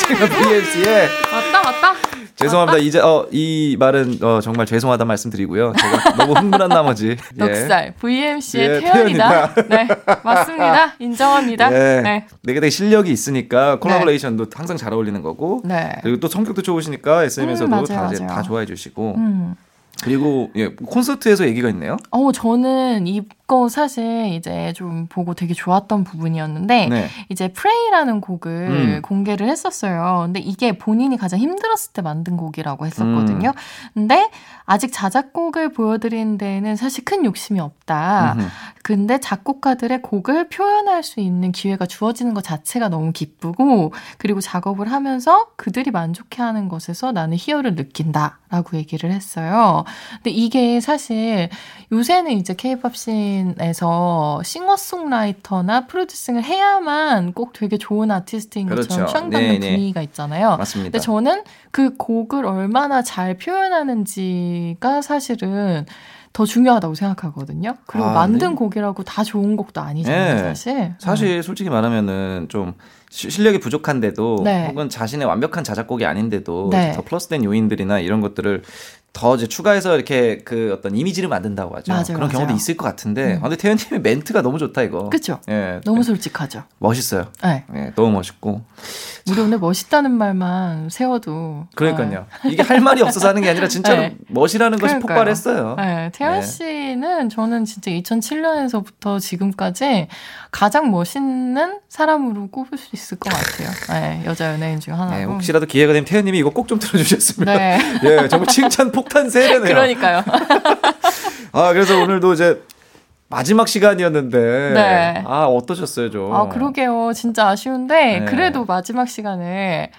제가 VMC의 맞다, 맞다. 죄송합니다. 이제 어 이 말은 어 정말 죄송하다 말씀드리고요. 제가 너무 흥분한 나머지 [laughs] 예. 넉살 VMC의 예, 태연이다. 네, 맞습니다. [laughs] 인정합니다. 예. 네, 내게 되게 실력이 있으니까 콜라보레이션도 항상 잘 어울리는 거고 네. 그리고 또 성격도 좋으시니까 SM에서도 음, 맞아요, 다, 맞아요. 다 좋아해 주시고 음. 그리고 예, 콘서트에서 얘기가 있네요. 어, 저는 이거 사실 이제 좀 보고 되게 좋았던 부분이었는데, 네. 이제 프레이라는 곡을 음. 공개를 했었어요. 근데 이게 본인이 가장 힘들었을 때 만든 곡이라고 했었거든요. 음. 근데 아직 자작곡을 보여드리는 데에는 사실 큰 욕심이 없다. 음흠. 근데 작곡가들의 곡을 표현할 수 있는 기회가 주어지는 것 자체가 너무 기쁘고, 그리고 작업을 하면서 그들이 만족해하는 것에서 나는 희열을 느낀다라고 얘기를 했어요. 근데 이게 사실 요새는 이제 케이팝 scene에서 싱어송라이터나 프로듀싱을 해야만 꼭 되게 좋은 아티스트인 것처럼 그렇죠. 추앙받는 네, 네. 분위기가 있잖아요. 맞습니다. 근데 저는 그 곡을 얼마나 잘 표현하는지가 사실은 더 중요하다고 생각하거든요. 그리고 아, 만든 네. 곡이라고 다 좋은 곡도 아니잖아요, 네. 사실. 사실 솔직히 말하면은 좀 시- 실력이 부족한데도 네. 혹은 자신의 완벽한 자작곡이 아닌데도 네. 더 플러스된 요인들이나 이런 것들을 더 이제 추가해서 이렇게 그 어떤 이미지를 만든다고 하죠. 맞아요, 그런 경우도 맞아요. 있을 것 같은데. 음. 아, 근데 태연님의 멘트가 너무 좋다 이거. 그쵸? 예, 너무 솔직하죠. 멋있어요. 네. 예, 너무 멋있고. 우리 오늘 멋있다는 말만 세워도. 그러니까요. 이게 할 말이 없어서 하는 게 아니라 진짜로 네. 멋이라는 것이 그러니까요. 폭발했어요. 네, 태연 네. 씨는 저는 진짜 2007년에서부터 지금까지 가장 멋있는 사람으로 꼽을 수 있을 것 같아요. 네, 여자 연예인 중 하나로. 예, 혹시라도 기회가 되면 태연님이 이거 꼭 좀 들어주셨으면. 네. [laughs] 예, 정말 칭찬 폭탄 세례네요. [laughs] 그러니까요. [laughs] 아, 그래서 오늘도 이제 마지막 시간이었는데. 네. 아, 어떠셨어요, 좀? 아, 그러게요. 진짜 아쉬운데, 네. 그래도 마지막 시간에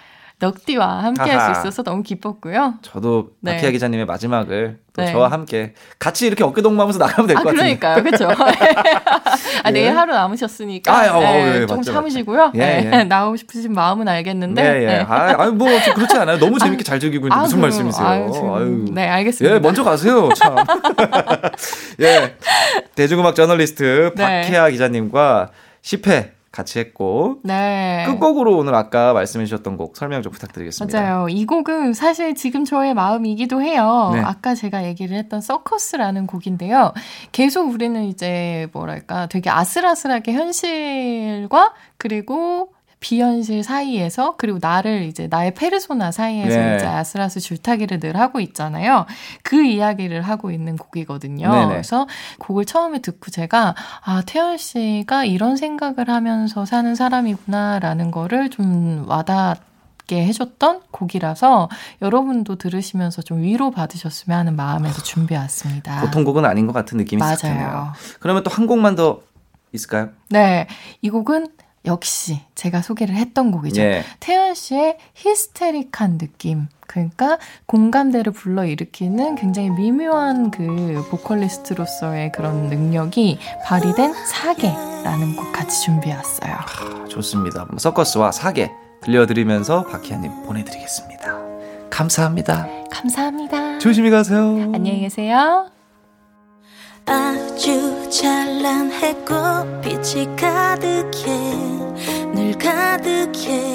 넉디와 함께 할. 수 있어서 너무 기뻤고요. 저도 네. 박희아 기자님의 마지막을 또 네. 저와 함께 같이 이렇게 어깨동무하면서 나가면 될 아, 것 같은데. 그러니까요. 그쵸. [laughs] 아, 예. 내일 하루 남으셨으니까. 아, 어, 네, 예, 조금 맞죠, 참으시고요. 예, 네, 예. [laughs] 나오고 싶으신 마음은 알겠는데. 네, 예. 네. 아, 아니, 뭐, 좀 그렇지 않아요. 너무 [laughs] 재밌게 잘 즐기고 있는데 아, 무슨 그럼. 말씀이세요? 아유, 지금. 네, 알겠습니다. 예, 먼저 가세요, 참. 예. 대중음악 저널리스트 네. 박혜아 기자님과 10회 같이 했고, 네. 끝곡으로 오늘 아까 말씀해 주셨던 곡 설명 좀 부탁드리겠습니다. 맞아요. 이 곡은 사실 지금 저의 마음이기도 해요. 네. 아까 제가 얘기를 했던 서커스라는 곡인데요. 계속 우리는 이제 뭐랄까 되게 아슬아슬하게 현실과 그리고 비현실 사이에서 그리고 나를 이제 나의 페르소나 사이에서 네. 이제 아슬아슬 줄타기를 늘 하고 있잖아요. 그 이야기를 하고 있는 곡이거든요. 네네. 그래서 곡을 처음에 듣고 제가 아 태연 씨가 이런 생각을 하면서 사는 사람이구나라는 거를 좀 와닿. 게 해줬던 곡이라서 여러분도 들으시면서 좀 위로 받으셨으면 하는 마음에서 준비해왔습니다. 보통 곡은 아닌 것 같은 느낌이. 맞아요. 그러면 또 한 곡만 더 있을까요? 네, 이 곡은 역시 제가 소개를 했던 곡이죠. 예. 태연 씨의 히스테릭한 느낌. 그러니까 공감대를 불러일으키는 굉장히 미묘한 그 보컬리스트로서의 그런 능력이 발휘된 사계라는 곡 같이 준비해왔어요. 좋습니다. 서커스와 사계 들려드리면서 박희아님 보내드리겠습니다. 감사합니다. 감사합니다. 조심히 가세요. 안녕히 계세요. 아주 찬란했고 빛이 가득해 늘 가득해.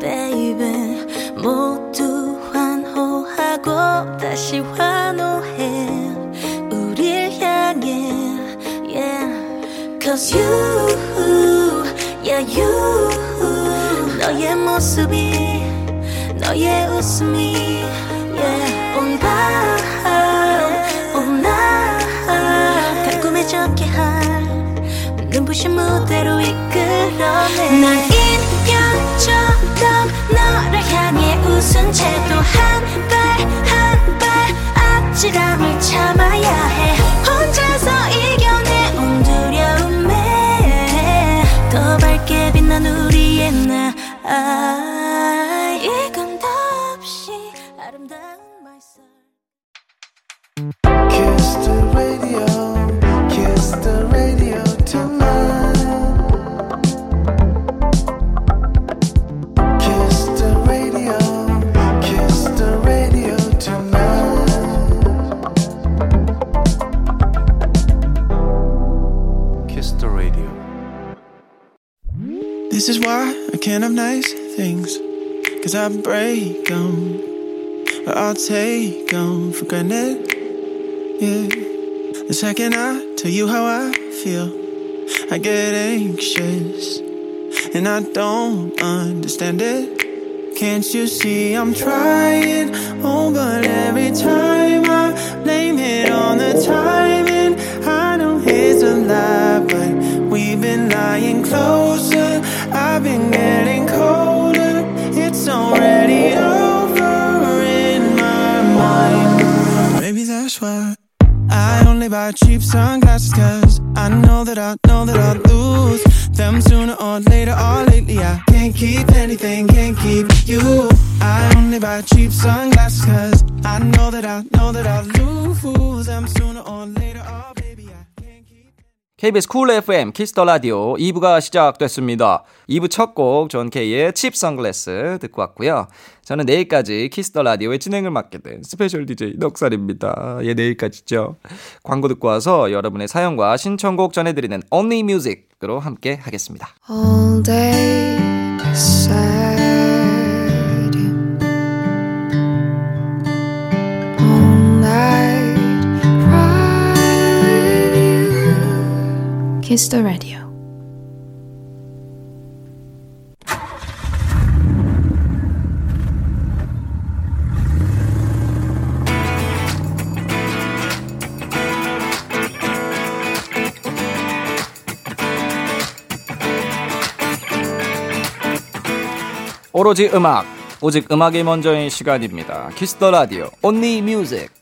Baby 모두 환호하고 다시 환호해 우릴 향해. Yeah. Cause you yeah you 너의 모습이 너의 웃음이 yeah 온 밤 온 날 달콤해졌게 할 눈부신 무대로 이끌어내. 난 인형처럼 너를 향해 웃은 채도 한 발 한 발 아찔함을 참아야 해. 혼자서 이겨내 온 두려움에 더 밝게 빛난 우리의 나. 아, is why I can't have nice things. Cause I break them, or I'll take them for granted. Yeah. The second I tell you how I feel, I get anxious. And I don't understand it. Can't you see I'm trying? Oh, but every time I blame it on the timing, I know it's a lie, but we've been lying closer. I've been getting colder. It's already over in my mind. Maybe that's why I only buy cheap sunglasses cause I know that I know that I'll lose them sooner or later or lately I can't keep anything, can't keep you I only buy cheap sunglasses cause I know that I know that I'll lose them sooner or later or KBS Cool FM Kiss the Radio 2부가 시작됐습니다. 2부 첫 곡 John K의 Cheap Sunglasses 듣고 왔고요. 저는 내일까지 Kiss the Radio의 진행을 맡게 된 special DJ 넉살입니다. 예, 내일까지죠. 광고 듣고 와서 여러분의 사연과 신청곡 전해드리는 Only Music으로 함께 하겠습니다. all day Kiss the radio. 오로지 음악, 오직 음악이 먼저인 시간입니다. 키스터 라디오 Only Music.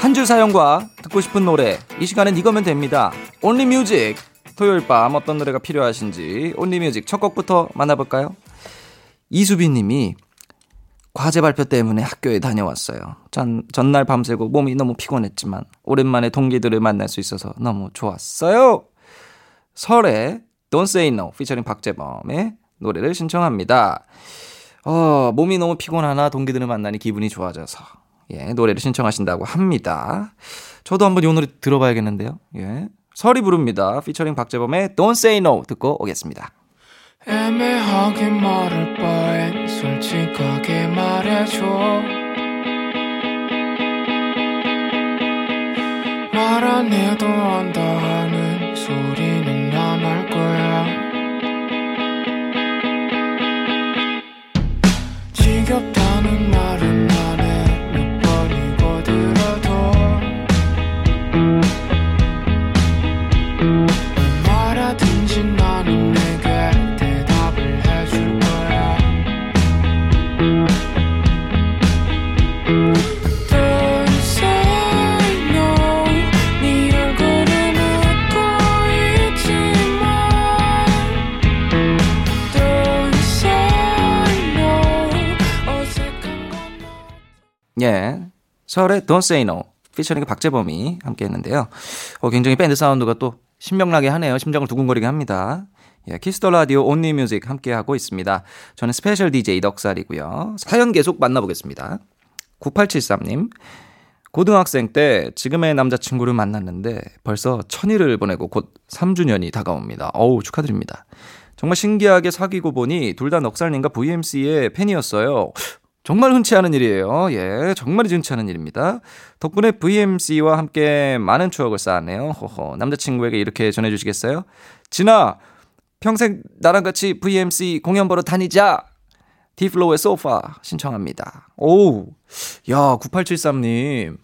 한 줄 사연과 듣고 싶은 노래 이 시간엔 이거면 됩니다. Music. 토요일 밤 어떤 노래가 필요하신지 Music 첫 곡부터 만나볼까요? 이수빈님이 과제 발표 때문에 학교에 다녀왔어요. 전, 전날 밤새고 몸이 너무 피곤했지만 오랜만에 동기들을 만날 수 있어서 너무 좋았어요. 설에 Don't Say No 피처링 박재범의 노래를 신청합니다. 어, 몸이 너무 피곤하나 동기들을 만나니 기분이 좋아져서 예, 노래를 신청하신다고 합니다. 저도 한번 이 노래 들어봐야겠는데요. 예. 설이 부릅니다. 피처링 박재범의 Don't Say No 듣고 오겠습니다. 애매하게 말할 바엔 솔직하게 말해줘 말 안 해도 안다 하는 소리는 안 할 거야 지겹다는 말은 설의 Don't Say No 피처링 박재범이 함께 했는데요. 어, 굉장히 밴드 사운드가 또 신명나게 하네요. 심장을 두근거리게 합니다. 예, Kiss the Radio Only Music 함께 하고 있습니다. 저는 special DJ 넉살이고요. 사연 계속 만나보겠습니다. 9873님. 고등학생 때 지금의 남자친구를 만났는데 벌써 천일을 보내고 곧 3주년이 다가옵니다. 어우, 축하드립니다. 정말 신기하게 사귀고 보니 둘 다 넉살님과 VMC의 팬이었어요. 정말 흔치 않은 일이에요. 예, 정말 흔치 않은 일입니다. 덕분에 VMC와 함께 많은 추억을 쌓았네요. 호호, 남자친구에게 이렇게 전해주시겠어요? 진아, 평생 나랑 같이 VMC 공연 보러 다니자! 딥플로우의 소파 신청합니다. 오우, 야, 9873님.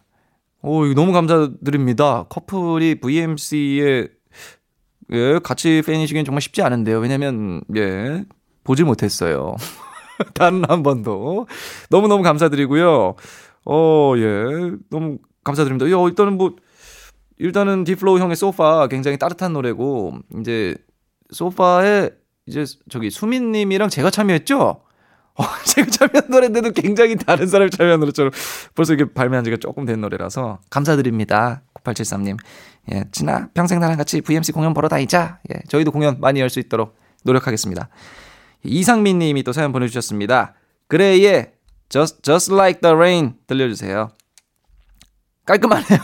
오, 이거 너무 감사드립니다. 커플이 VMC에 예, 같이 팬이시기엔 정말 쉽지 않은데요. 왜냐면, 예, 보질 못했어요. [laughs] 단 한 번도. 너무너무 감사드리고요. 어, 예, 너무 감사드립니다. 야, 일단은 뭐, 일단은 딥플로우 형의 소파 굉장히 따뜻한 노래고, 이제, 소파에, 이제, 저기, 수민님이랑 제가 참여했죠? 어, [laughs] 제가 참여한 노래인데도 굉장히 다른 사람이 참여한 노래처럼 벌써 이게 발매한 지가 조금 된 노래라서 감사드립니다. 9873님. 예, 진아, 평생 나랑 같이 VMC 공연 보러 다니자. 예, 저희도 공연 많이 열 수 있도록 노력하겠습니다. 이상민 님이 또 사연 보내주셨습니다. 그레이의 Just, Just Like the Rain 들려주세요. 깔끔하네요.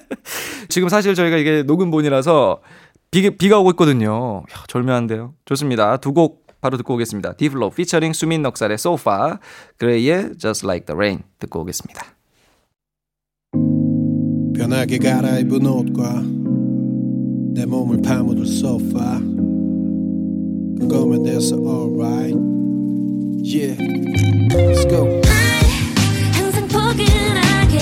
[laughs] 지금 사실 저희가 이게 녹음본이라서 비, 비가 오고 있거든요. 이야, 절묘한데요. 좋습니다. 두 곡 바로 듣고 오겠습니다. 디플로 피처링 수민 넉살의 소파, 그레이의 Just Like the Rain 듣고 오겠습니다. 편하게 갈아입은 옷과 내 몸을 파묻을 소파 그거면 돼서 alright Yeah Let's go 항상 포근하게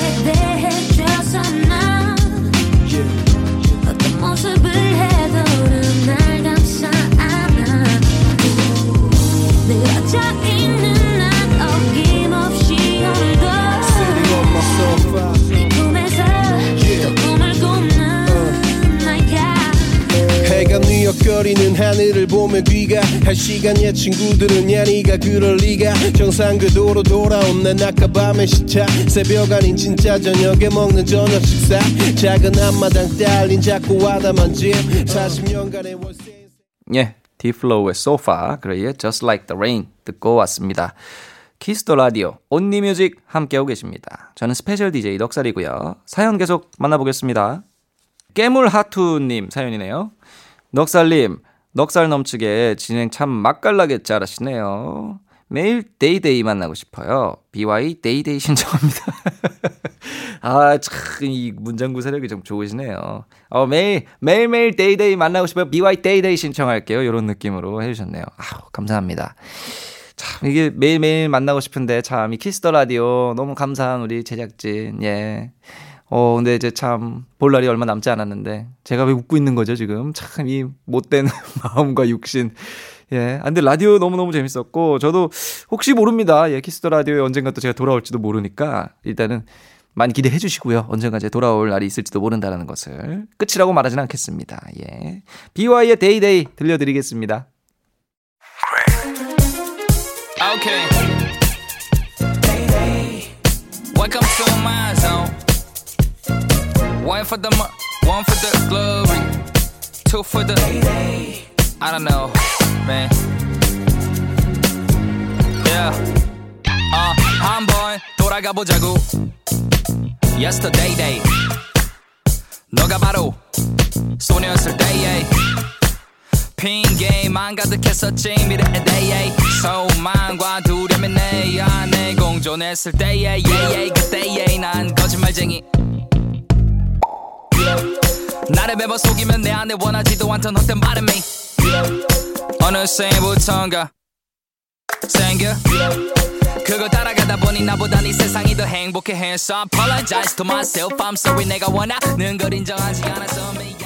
하늘을 보며 귀가 할 시간이야 친구들은 야 니가 그럴 리가 정상 궤도로 돌아온 난 아까 밤의 시차 새벽 아닌 진짜 저녁에 먹는 저녁 식사 작은 앞마당 딸린 작고 아담한 집 40년간의 월세 예, 딥플로우의 소파, 그레이의 Just Like the Rain 듣고 왔습니다. Kiss the Radio Only Music 함께하고 계십니다. 저는 special DJ 넉살이고요. 사연 계속 만나보겠습니다. 깨물 하투님 사연이네요. 넉살님, 넉살 넘치게 진행 참 맛깔나게 잘하시네요. 매일 Day Day 만나고 싶어요. BY 데이데이 신청합니다. [laughs] 아, 참, 이 문장 구사력이 좀 좋으시네요. 어, 매일, 매일매일 Day Day 만나고 싶어요. BY 데이데이 신청할게요. 이런 느낌으로 해주셨네요. 아우, 감사합니다. 참, 이게 매일매일 만나고 싶은데, 참, 이 Kiss the Radio 너무 감사한 우리 제작진, 예. 어, 근데 이제 참, 볼 날이 얼마 남지 않았는데, 제가 왜 웃고 있는 거죠, 지금? 참, 이 못된 [laughs] 마음과 육신. 예. 아, 근데 라디오 너무너무 재밌었고, 저도 혹시 모릅니다. 예, Kiss the Radio에 언젠가 또 제가 돌아올지도 모르니까, 일단은 많이 기대해 주시고요. 언젠가 이제 돌아올 날이 있을지도 모른다는 것을 끝이라고 말하진 않겠습니다. 예. BY의 데이데이 들려드리겠습니다. Okay. Welcome to my zone. One for the mo- one for the glory, two for the I don't know, man. Yeah. Uh, 한번 돌아가 보자고. Yesterday day. 너가 바로 소녀였을 때에 핑계만 가득했었지 미래에 대해 소망과 두려움이 내 안에 공존했을 때에 yeah, yeah, 그때에 난 거짓말쟁이 나를 매번 속이면 내 안에 원하지도 않던 헛된 바람이 어느새부턴가 생겨 그걸 따라가다 보니 나보다 네 세상이 더 행복해 했어 Apologize to myself I'm sorry 내가 원하는 걸 인정하지 않아서 모습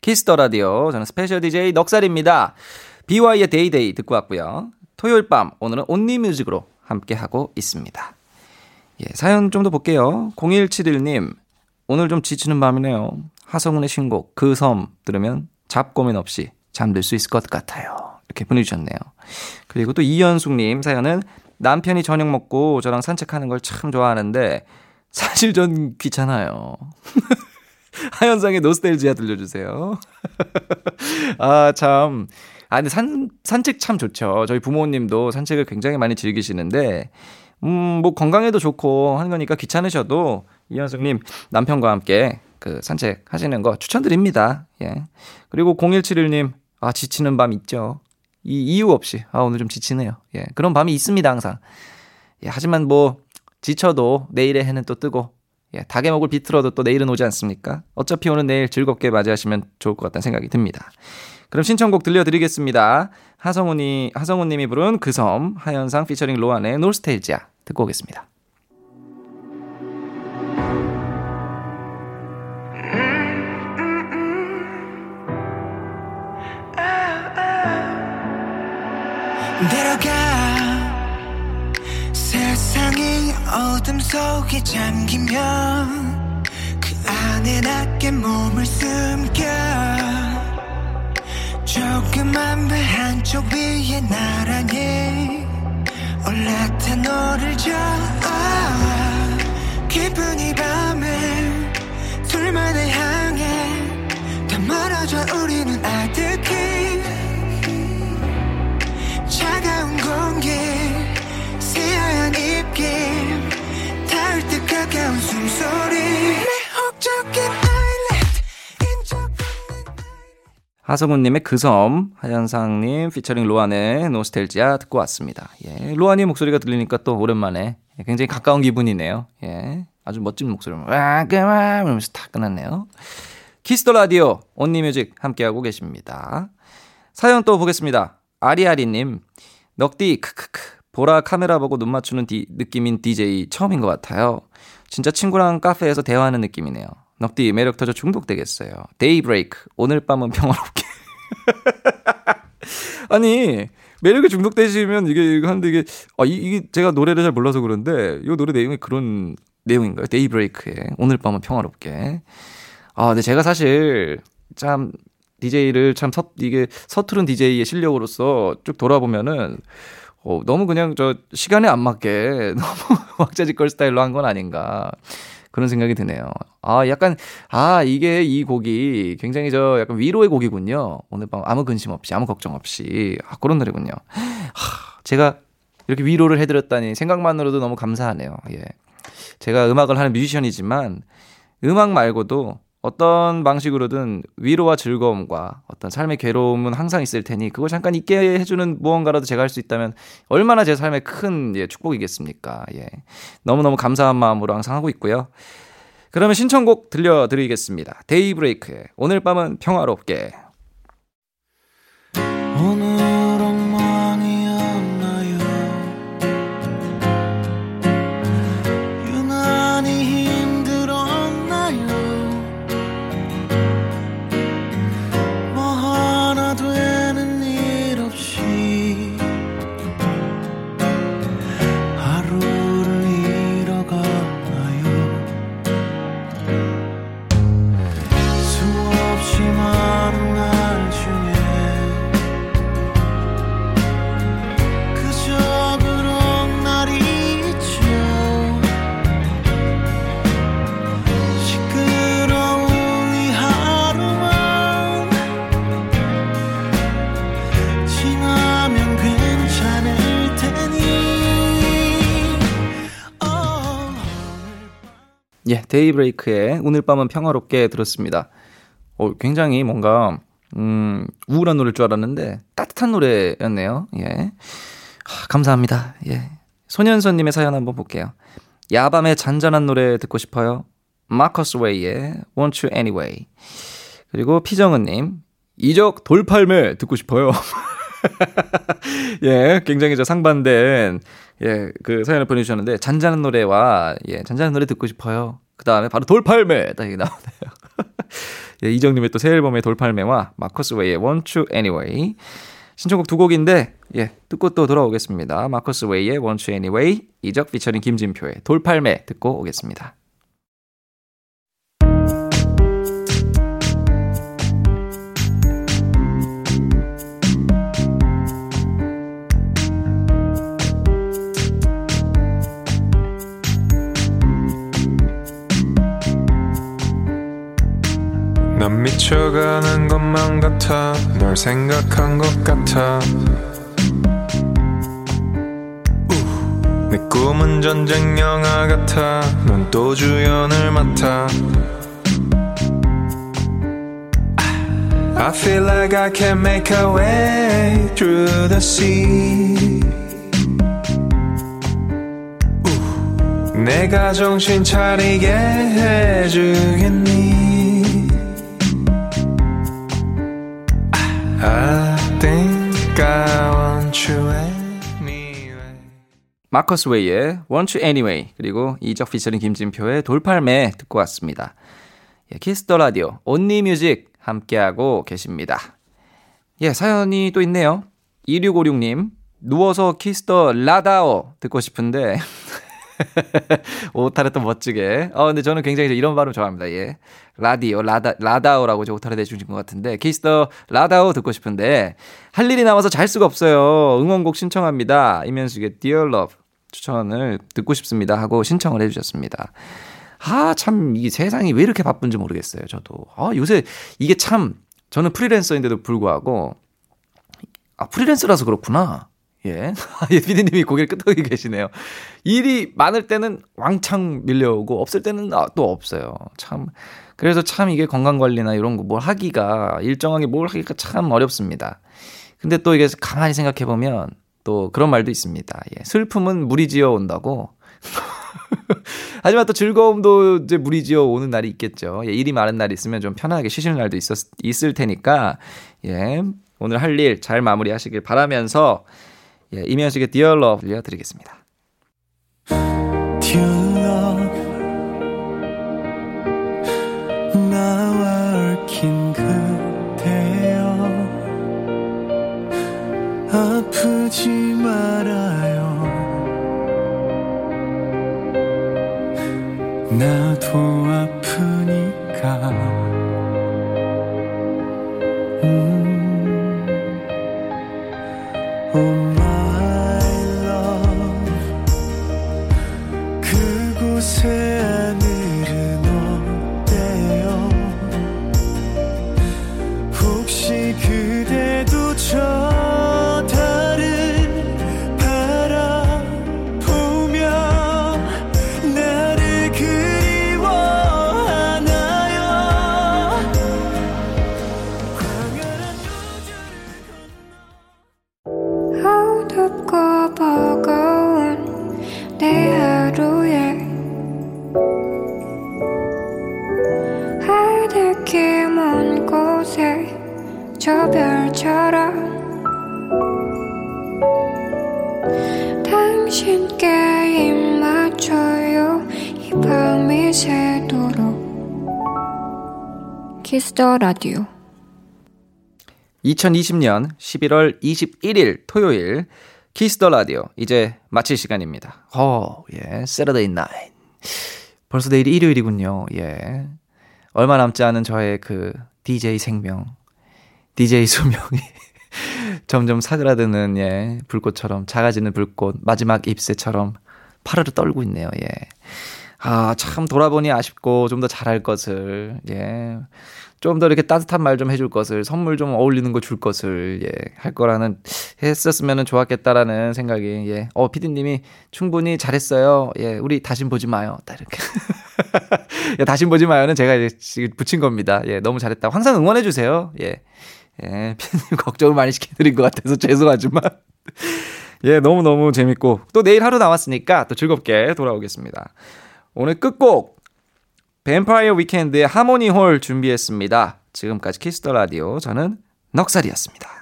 Kiss the Radio. 저는 special DJ 넉살입니다. BY의 데이데이 듣고 왔고요. 토요일 밤, 오늘은 Only Music으로 함께하고 있습니다. 예, 사연 좀 더 볼게요. 0171님, 오늘 좀 지치는 밤이네요. 하성운의 신곡, 그 섬 들으면 잡 고민 없이 잠들 수 있을 것 같아요. 이렇게 보내주셨네요. 그리고 또 이현숙님 사연은 남편이 저녁 먹고 저랑 산책하는 걸 참 좋아하는데 사실 전 귀찮아요. [laughs] 하현상의 노스텔지아 들려주세요. [laughs] 아, 참. 아, 근데 산, 산책 참 좋죠. 저희 부모님도 산책을 굉장히 많이 즐기시는데, 음, 뭐 건강에도 좋고 하는 거니까 귀찮으셔도 이현숙님 남편과 함께 그 산책 하시는 거 추천드립니다. 예. 그리고 0171님, 아, 지치는 밤 있죠. 이 이유 없이, 아, 오늘 좀 지치네요. 예. 그런 밤이 있습니다, 항상. 예, 하지만 뭐, 지쳐도 내일의 해는 또 뜨고, 예, 닭의 목을 비틀어도 또 내일은 오지 않습니까? 어차피 오는 내일 즐겁게 맞이하시면 좋을 것 같다는 생각이 듭니다. 그럼 신청곡 들려드리겠습니다. 하성훈이, 하성훈님이 부른 그 섬, 하현상 피처링 로안의 노스테이지아 듣고 오겠습니다. 내려가. 세상이 어둠 속에 잠기면 그 안에 낮게 몸을 숨겨. 조그만 배 한쪽 위에 나란히 올라탄 너를 줘 기분이 밤에 둘만을 향해 다 멀어져 우리는 아득히. 차가운 공기 새하얀 입김 닿을 듯 가까운 숨소리. 매혹적인 하성운님의 그 섬, 하현상님 피처링 로안의 노스텔지아 듣고 왔습니다. 예, 로안님 목소리가 들리니까 또 오랜만에 굉장히 가까운 기분이네요. 예, 아주 멋진 목소리로 와, 그만 이러면서 탁 끝났네요. Kiss the Radio Only Music 함께하고 계십니다. 사연 또 보겠습니다. 아리아리님, 넉디 크크크 보라 카메라 보고 눈 맞추는 디, 느낌인 DJ 처음인 것 같아요. 진짜 친구랑 카페에서 대화하는 느낌이네요. 넉디 매력 터져 중독되겠어요. 데이브레이크 오늘 밤은 평화롭게. [laughs] 아니 매력에 중독되시면 이게 하는데 이게 아 이, 이게 제가 노래를 잘 몰라서 그런데 이 노래 내용이 그런 내용인가요? 데이브레이크에 오늘 밤은 평화롭게. 아 근데 제가 사실 참 DJ를 참 서, 이게 서투른 DJ의 실력으로서 쭉 돌아보면은 어, 너무 그냥 저 시간에 안 맞게 [laughs] 너무 [laughs] 왁자지껄 스타일로 한 건 아닌가 그런 생각이 드네요. 아 약간 아 이게 이 곡이 굉장히 저 약간 위로의 곡이군요. 오늘 밤 아무 근심 없이 아무 걱정 없이 아 그런 노래군요. 하, 제가 이렇게 위로를 해드렸다니 생각만으로도 너무 감사하네요. 예. 제가 음악을 하는 뮤지션이지만 음악 말고도 어떤 방식으로든 위로와 즐거움과 어떤 삶의 괴로움은 항상 있을 테니 그걸 잠깐 잊게 해주는 무언가라도 제가 할 수 있다면 얼마나 제 삶의 큰 예, 축복이겠습니까. 예. 너무너무 감사한 마음으로 항상 하고 있고요. 그러면 신청곡 들려드리겠습니다. 데이브레이크의 오늘 밤은 평화롭게. 예, 데이브레이크의 오늘 밤은 평화롭게 들었습니다. 어, 굉장히 뭔가 음, 우울한 노래일 줄 알았는데 따뜻한 노래였네요. 예. 하, 감사합니다. 예. 소년선 님의 사연 한번 볼게요. 야밤에 잔잔한 노래 듣고 싶어요. 마커스 웨이의 Want You Anyway. 그리고 피정은 님 이적 돌팔매 듣고 싶어요. [laughs] 예, 굉장히 저 상반된 예, 그 사연을 보내주셨는데 잔잔한 노래와 예, 잔잔한 노래 듣고 싶어요. 그 다음에 바로 돌팔매 딱 이게 나오네요. [laughs] 예, 이정님의 또 새 앨범의 돌팔매와 마커스 웨이의 You Anyway. 신청곡 두 곡인데 예, 듣고 또 돌아오겠습니다. 마커스 웨이의 You Anyway, 이적 피처링 김진표의 돌팔매 듣고 오겠습니다. 난 미쳐가는 것만 같아. 널 생각한 것 같아. 내 꿈은 전쟁 영화 같아. 넌 또 주연을 맡아. I feel like I can make a way through the sea. 내가 정신 차리게 해주겠니 마커스 웨이의 Want You Anyway 그리고 이적 피처링 김진표의 돌팔매 듣고 왔습니다. 예, 키스 더 라디오 only music 함께하고 계십니다. 예, 사연이 또 있네요. 2656님 누워서 키스 더 라다오 듣고 싶은데 [laughs] 오타를 또 멋지게. 어, 근데 저는 굉장히 이런 발음 좋아합니다. 예. 라디오, 라다, 라다오라고 저 오타를 내주신 것 같은데. 키스 더 라다오 듣고 싶은데. 할 일이 남아서 잘 수가 없어요. 응원곡 신청합니다. 이면숙의 Dear Love 추천을 듣고 싶습니다. 하고 신청을 해주셨습니다. 아, 참, 이 세상이 왜 이렇게 바쁜지 모르겠어요. 저도. 아, 요새 이게 참, 저는 프리랜서인데도 불구하고, 아, 프리랜서라서 그렇구나. 예. [laughs] 예, 피디님이 고개를 끄덕이 계시네요. 일이 많을 때는 왕창 밀려오고, 없을 때는 아, 또 없어요. 참. 그래서 참 이게 건강관리나 이런 거 뭘 하기가, 일정하게 뭘 하기가 참 어렵습니다. 근데 또 이게 가만히 생각해보면, 또 그런 말도 있습니다. 예. 슬픔은 물이 지어 온다고. [laughs] 하지만 또 즐거움도 이제 무리지어 오는 날이 있겠죠. 예, 일이 많은 날이 있으면 좀 편하게 쉬시는 날도 있었, 있을 테니까, 예, 오늘 할 일 잘 마무리 하시길 바라면서, 예, 이면식의 Dear Love 들려드리겠습니다. 아프지 말아요 나도 아프니까 음. 라디오 2020년 11월 21일 토요일 키스 더 라디오 이제 마칠 시간입니다. 어, 예, Saturday night. 벌써 내일이 일요일이군요. 예. 얼마 남지 않은 저의 그 DJ 생명, DJ [laughs] 수명이 점점 사그라드는 예, 불꽃처럼 작아지는 불꽃 마지막 잎새처럼 파르르 떨고 있네요. 예. 아, 참 돌아보니 아쉽고 좀 더 잘할 것을 예. 좀 더 이렇게 따뜻한 말 좀 해줄 것을 선물 좀 어울리는 거 줄 것을 예, 할 거라는 했었으면 좋았겠다라는 생각이 예. 어 피디님이 충분히 잘했어요. 예, 우리 다신 보지 마요. 딱 이렇게 [laughs] 예, 다신 보지 마요는 제가 이제 지금 붙인 겁니다. 예, 너무 잘했다. 항상 응원해 주세요. 예, 예, 피디님 [laughs] 걱정을 많이 시켜드린 것 같아서 죄송하지만 [laughs] 예, 너무 너무 재밌고 또 내일 하루 남았으니까 또 즐겁게 돌아오겠습니다. 오늘 끝곡 뱀파이어 위켄드의 Harmony Hall 준비했습니다. 지금까지 키스 더 라디오 저는 넉살이었습니다.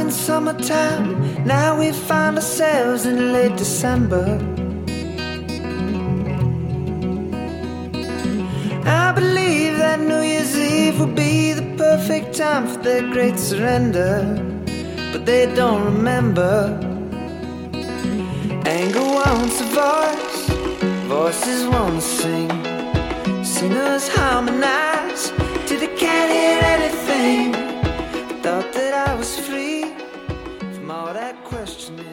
In summertime. Now we find ourselves in late December. I believe that New Year's Eve will be the perfect time for their great surrender. But they don't remember. Anger wants a voice, Voices won't sing, singers harmonize till they can't hear anything. Thought that I was free from all that questioning.